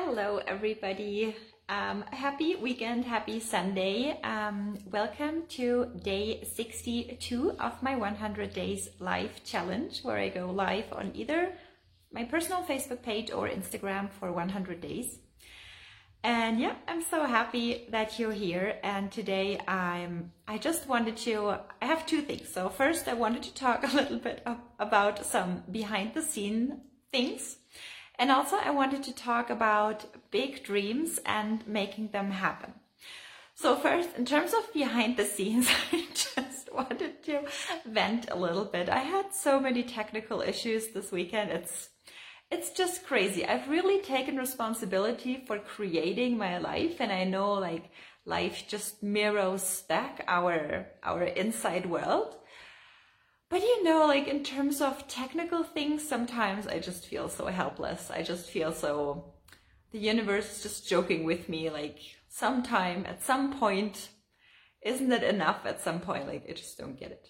Hello, everybody. Um, happy weekend, happy Sunday. Um, welcome to day 62 of my 100 days live challenge, where I go live on either my personal Facebook page or Instagram for 100 days. And yeah, I'm so happy that you're here. And today I'm, I just wanted to, I have two things. So first I wanted to talk a little bit about some behind the scene things. And also I wanted to talk about big dreams and making them happen. So first, in terms of behind the scenes, I just wanted to vent a little bit. I had so many technical issues this weekend. It's it's just crazy. I've really taken responsibility for creating my life and I know like life just mirrors back our our inside world. But you know, like in terms of technical things, sometimes I just feel so helpless. I just feel so the universe is just joking with me like sometime at some point isn't it enough at some point like I just don't get it.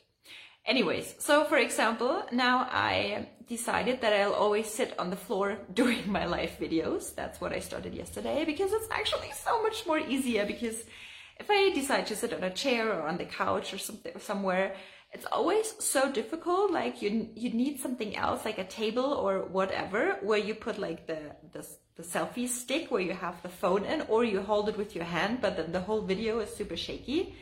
Anyways, so for example, now I decided that I'll always sit on the floor doing my live videos. That's what I started yesterday because it's actually so much more easier because if I decide to sit on a chair or on the couch or something somewhere, it's always so difficult. Like you, you need something else, like a table or whatever, where you put like the, the, the selfie stick where you have the phone in or you hold it with your hand, but then the whole video is super shaky.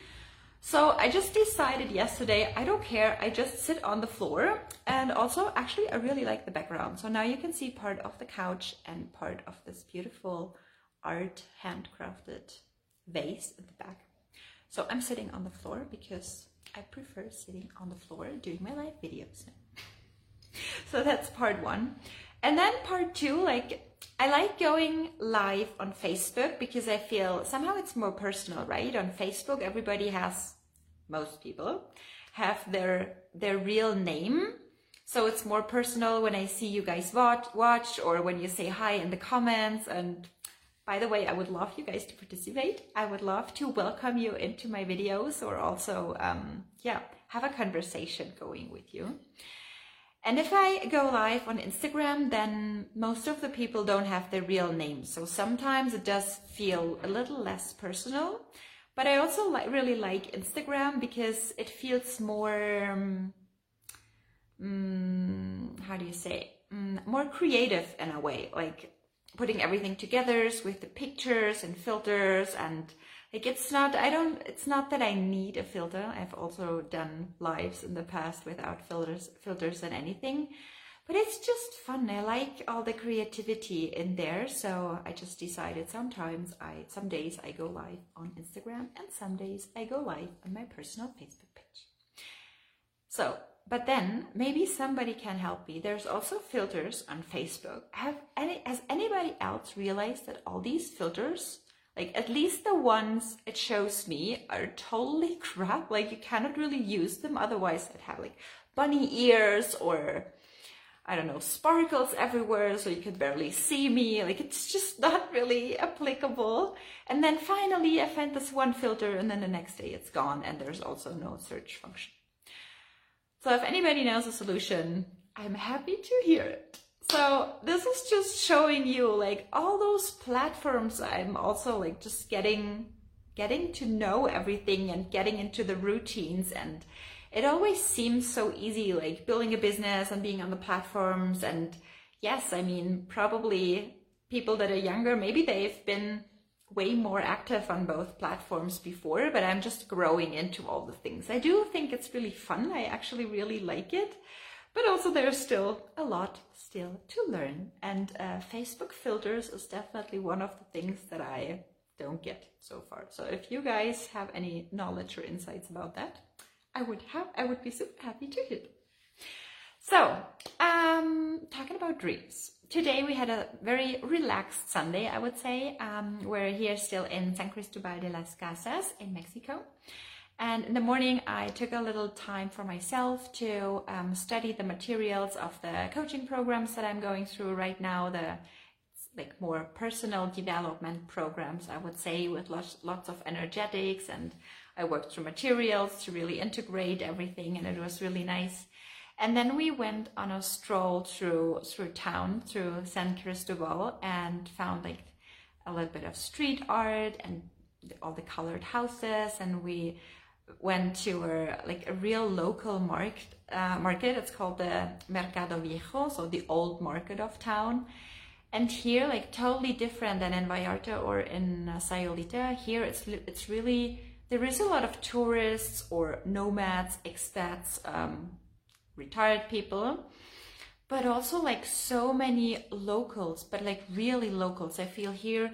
So I just decided yesterday, I don't care, I just sit on the floor. And also, actually, I really like the background. So now you can see part of the couch and part of this beautiful art handcrafted vase at the back. So I'm sitting on the floor because I prefer sitting on the floor doing my live videos. so that's part one. And then part two, like I like going live on Facebook because I feel somehow it's more personal, right? On Facebook, everybody has, most people have their, their real name. So it's more personal when I see you guys watch, watch or when you say hi in the comments. And by the way, I would love you guys to participate. I would love to welcome you into my videos or also, um, yeah, have a conversation going with you. And if I go live on Instagram, then most of the people don't have their real names. So sometimes it does feel a little less personal. But I also li really like Instagram because it feels more, um, um, how do you say, um, more creative in a way. Like putting everything together with the pictures and filters and like it's not, I don't, it's not that I need a filter. I've also done lives in the past without filters, filters and anything, but it's just fun. I like all the creativity in there. So I just decided sometimes I, some days I go live on Instagram and some days I go live on my personal Facebook. So, but then maybe somebody can help me. There's also filters on Facebook. Have any, has anybody else realized that all these filters like at least the ones it shows me are totally crap. Like you cannot really use them. Otherwise it have like bunny ears or I don't know, sparkles everywhere so you could barely see me. Like it's just not really applicable. And then finally I find this one filter and then the next day it's gone and there's also no search function. So if anybody knows a solution, I'm happy to hear it. So this is just showing you like all those platforms I'm also like just getting getting to know everything and getting into the routines and it always seems so easy like building a business and being on the platforms and yes I mean probably people that are younger maybe they've been way more active on both platforms before but I'm just growing into all the things I do think it's really fun I actually really like it but also there's still a lot still to learn. And uh, Facebook filters is definitely one of the things that I don't get so far. So if you guys have any knowledge or insights about that, I would have, I would be super happy to hear. So, um, talking about dreams. Today we had a very relaxed Sunday, I would say. Um, we're here still in San Cristobal de las Casas in Mexico. And in the morning, I took a little time for myself to um, study the materials of the coaching programs that I'm going through right now, the like more personal development programs, I would say, with lots, lots of energetics. And I worked through materials to really integrate everything, and it was really nice. And then we went on a stroll through through town, through San Cristobal, and found like a little bit of street art and all the colored houses. And we went to a like a real local market uh, market. It's called the mercado viejo so the old market of town. And here like totally different than in vallarta or in uh, sayulita. Here it's it's really there is a lot of tourists or nomads expats um, retired people but also like so many locals but like really locals i feel here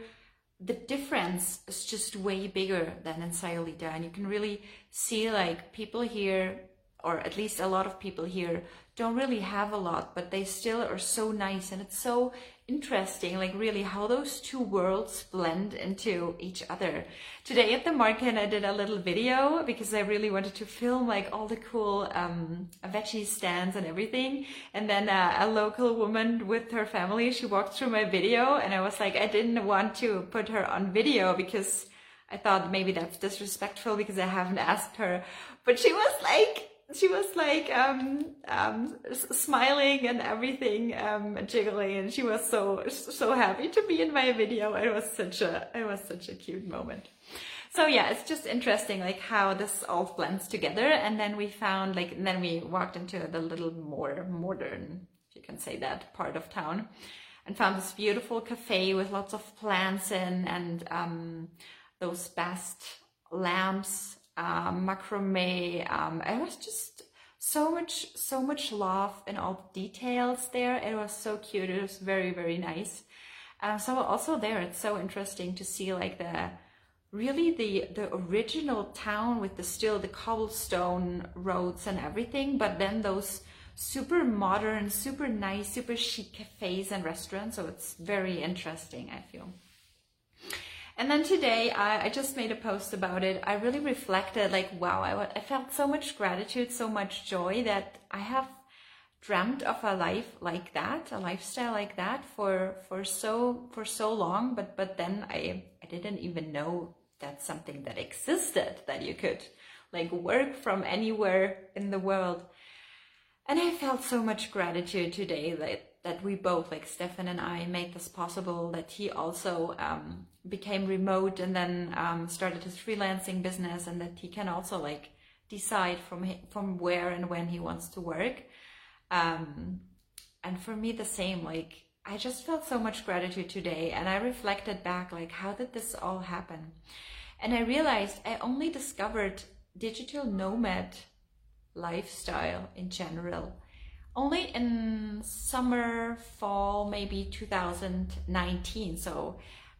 the difference is just way bigger than in Sayulita. And you can really see like people here, or at least a lot of people here, don't really have a lot, but they still are so nice. And it's so interesting, like really how those two worlds blend into each other. Today at the market, I did a little video because I really wanted to film like all the cool um, veggie stands and everything. And then uh, a local woman with her family, she walked through my video and I was like, I didn't want to put her on video because I thought maybe that's disrespectful because I haven't asked her. But she was like, she was like um, um, smiling and everything, um, jiggling, and she was so so happy to be in my video. It was such a it was such a cute moment. So yeah, it's just interesting like how this all blends together. And then we found like and then we walked into the little more modern, if you can say that, part of town, and found this beautiful cafe with lots of plants in and um, those best lamps um, macrame. Um, it was just so much, so much love in all the details there. It was so cute. It was very, very nice. Um, so also there, it's so interesting to see like the really the the original town with the still the cobblestone roads and everything, but then those super modern, super nice, super chic cafes and restaurants. So it's very interesting. I feel. And then today I, I, just made a post about it. I really reflected like, wow, I, I felt so much gratitude, so much joy that I have dreamt of a life like that, a lifestyle like that for, for so, for so long. But, but then I, I didn't even know that's something that existed that you could like work from anywhere in the world. And I felt so much gratitude today that that we both, like Stefan and I, made this possible. That he also um, became remote and then um, started his freelancing business, and that he can also like decide from from where and when he wants to work. Um, and for me, the same. Like I just felt so much gratitude today, and I reflected back, like how did this all happen? And I realized I only discovered digital nomad lifestyle in general only in summer, fall, maybe 2019. So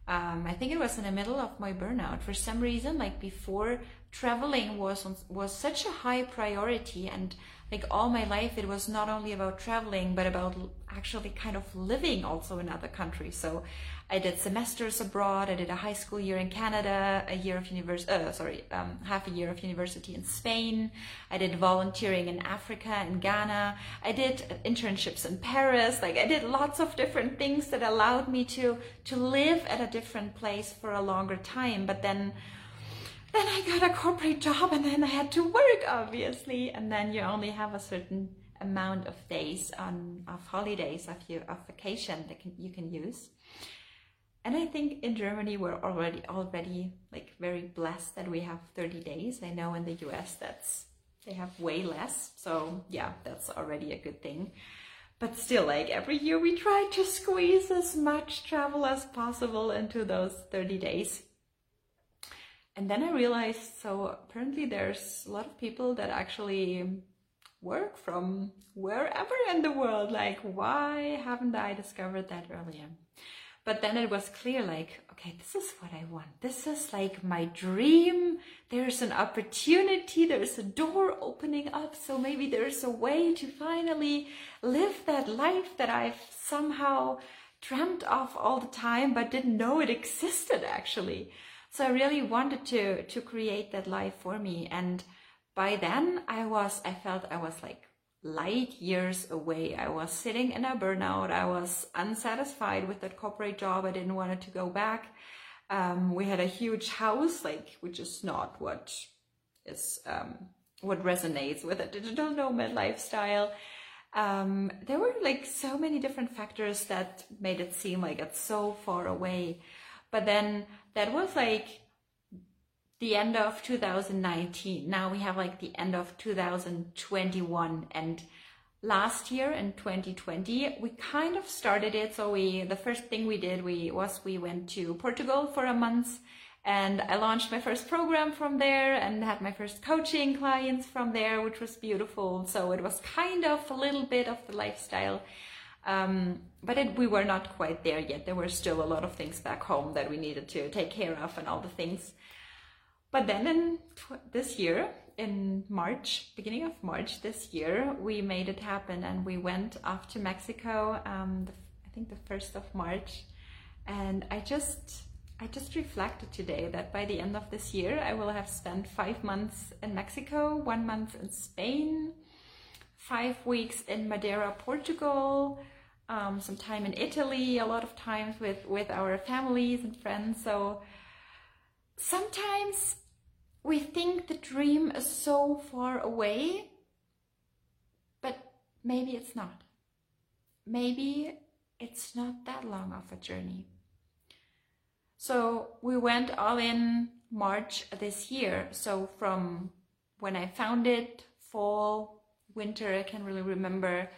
um, I think it was in the middle of my burnout. For some reason, like before, traveling was was such a high priority, and like all my life, it was not only about traveling, but about actually kind of living also in other countries. So I did semesters abroad. I did a high school year in Canada, a year of university, uh, sorry, um, half a year of university in Spain. I did volunteering in Africa in Ghana. I did internships in Paris. Like I did lots of different things that allowed me to, to live at a different place for a longer time. But then, then I got a corporate job and then I had to work, obviously. And then you only have a certain amount of days on of holidays of your of vacation that can, you can use and I think in Germany we're already already like very blessed that we have 30 days. I know in the US that's they have way less. So yeah, that's already a good thing. But still like every year we try to squeeze as much travel as possible into those 30 days. And then I realized so apparently there's a lot of people that actually work from wherever in the world. Like why haven't I discovered that earlier? But then it was clear like, okay, this is what I want. This is like my dream. There's an opportunity. There's a door opening up. So maybe there's a way to finally live that life that I've somehow dreamt of all the time, but didn't know it existed actually. So I really wanted to, to create that life for me. And by then I was, I felt I was like light years away. I was sitting in a burnout. I was unsatisfied with that corporate job. I didn't want it to go back. Um, we had a huge house, like, which is not what is, um, what resonates with a digital nomad lifestyle. Um, there were like so many different factors that made it seem like it's so far away. But then that was like the end of 2019. Now we have like the end of 2021 and last year in 2020 we kind of started it. So we the first thing we did we was we went to Portugal for a month. And I launched my first program from there and had my first coaching clients from there which was beautiful. So it was kind of a little bit of the lifestyle um, but it, we were not quite there yet there were still a lot of things back home that we needed to take care of and all the things but then in this year, in March, beginning of March this year, we made it happen and we went off to Mexico, um, the, I think the 1st of March. And I just, I just reflected today that by the end of this year, I will have spent five months in Mexico, one month in Spain, five weeks in Madeira, Portugal, um, some time in Italy, a lot of times with, with our families and friends. So sometimes we think the dream is so far away, but maybe it's not. Maybe it's not that long of a journey. So we went all in March this year. So from when I found it, fall, winter, I can't really remember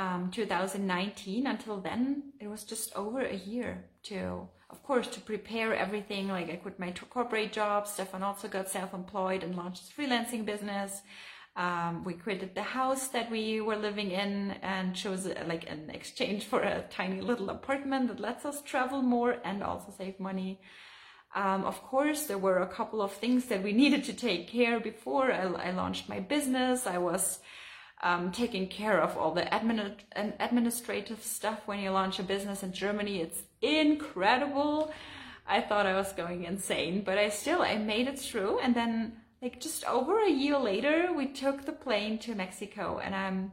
um, 2019 until then, it was just over a year to of course, to prepare everything, like I quit my corporate job. Stefan also got self-employed and launched his freelancing business. Um, we created the house that we were living in and chose like an exchange for a tiny little apartment that lets us travel more and also save money. Um, of course, there were a couple of things that we needed to take care before I, I launched my business. I was um, taking care of all the admin and administrative stuff when you launch a business in Germany. It's incredible. I thought I was going insane, but I still, I made it through. And then like just over a year later, we took the plane to Mexico and I'm,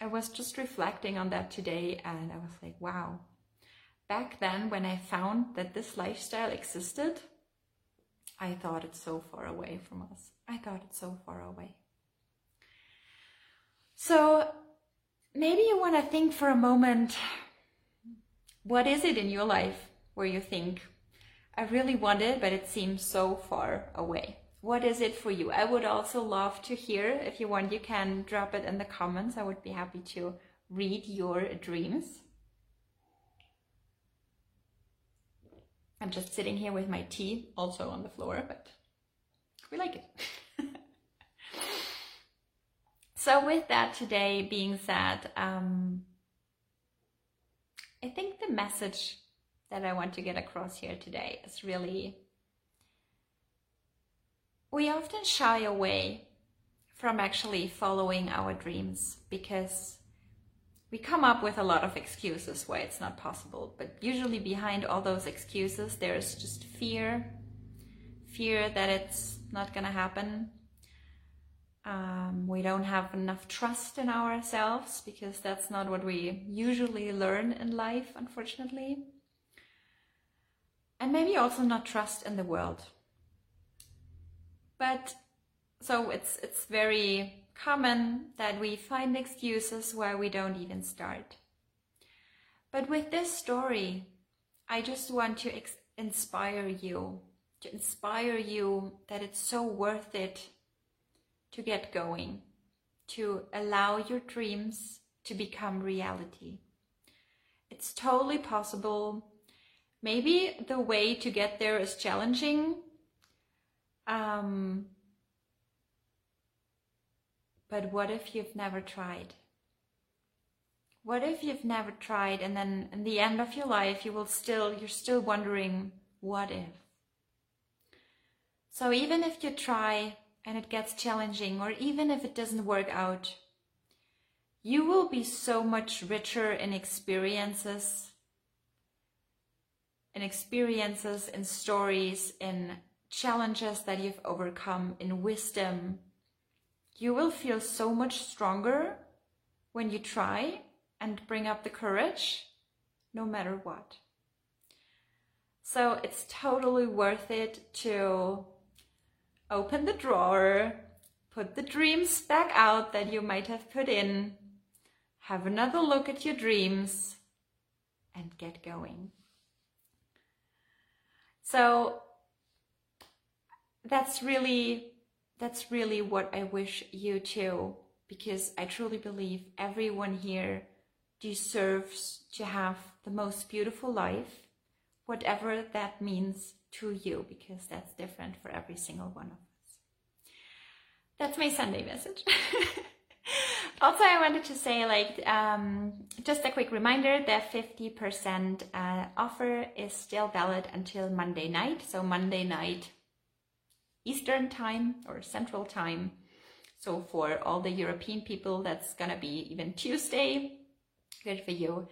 I was just reflecting on that today and I was like, wow, back then when I found that this lifestyle existed, I thought it's so far away from us. I thought it's so far away. So maybe you want to think for a moment what is it in your life where you think, I really want it, but it seems so far away? What is it for you? I would also love to hear. If you want, you can drop it in the comments. I would be happy to read your dreams. I'm just sitting here with my tea, also on the floor, but we like it. so, with that today being said, um, I think the message that I want to get across here today is really we often shy away from actually following our dreams because we come up with a lot of excuses why it's not possible. But usually behind all those excuses, there's just fear fear that it's not going to happen, um, we don't have enough trust in ourselves because that's not what we usually learn in life, unfortunately. And maybe also not trust in the world. But so it's it's very common that we find excuses why we don't even start. But with this story, I just want to ex- inspire you, to inspire you that it's so worth it to get going, to allow your dreams to become reality. It's totally possible. Maybe the way to get there is challenging. Um, but what if you've never tried? What if you've never tried and then in the end of your life you will still you're still wondering what if? So even if you try and it gets challenging, or even if it doesn't work out, you will be so much richer in experiences, in experiences, in stories, in challenges that you've overcome, in wisdom. You will feel so much stronger when you try and bring up the courage, no matter what. So it's totally worth it to open the drawer, put the dreams back out that you might have put in, have another look at your dreams, and get going. So that's really that's really what I wish you to because I truly believe everyone here deserves to have the most beautiful life, whatever that means to you, because that's different for every single one of us. That's my Sunday message. also, I wanted to say, like, um, just a quick reminder: the 50% uh, offer is still valid until Monday night. So Monday night, Eastern time or Central time. So for all the European people, that's gonna be even Tuesday. Good for you.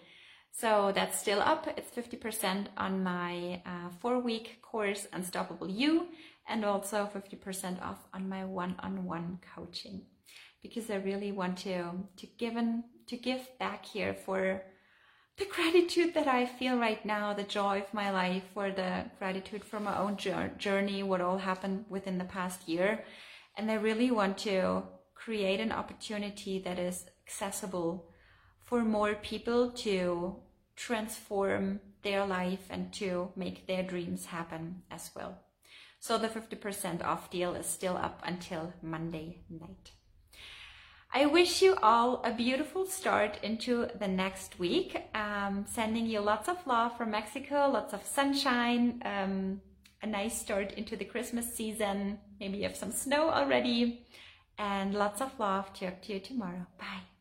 So that's still up. It's 50% on my uh, four week course, Unstoppable You, and also 50% off on my one on one coaching because I really want to, to give, in, to give back here for the gratitude that I feel right now, the joy of my life, for the gratitude for my own journey, what all happened within the past year. And I really want to create an opportunity that is accessible for more people to transform their life and to make their dreams happen as well. So the 50% off deal is still up until Monday night. I wish you all a beautiful start into the next week. Um, sending you lots of love from Mexico, lots of sunshine, um, a nice start into the Christmas season. Maybe you have some snow already, and lots of love. Talk to you tomorrow. Bye.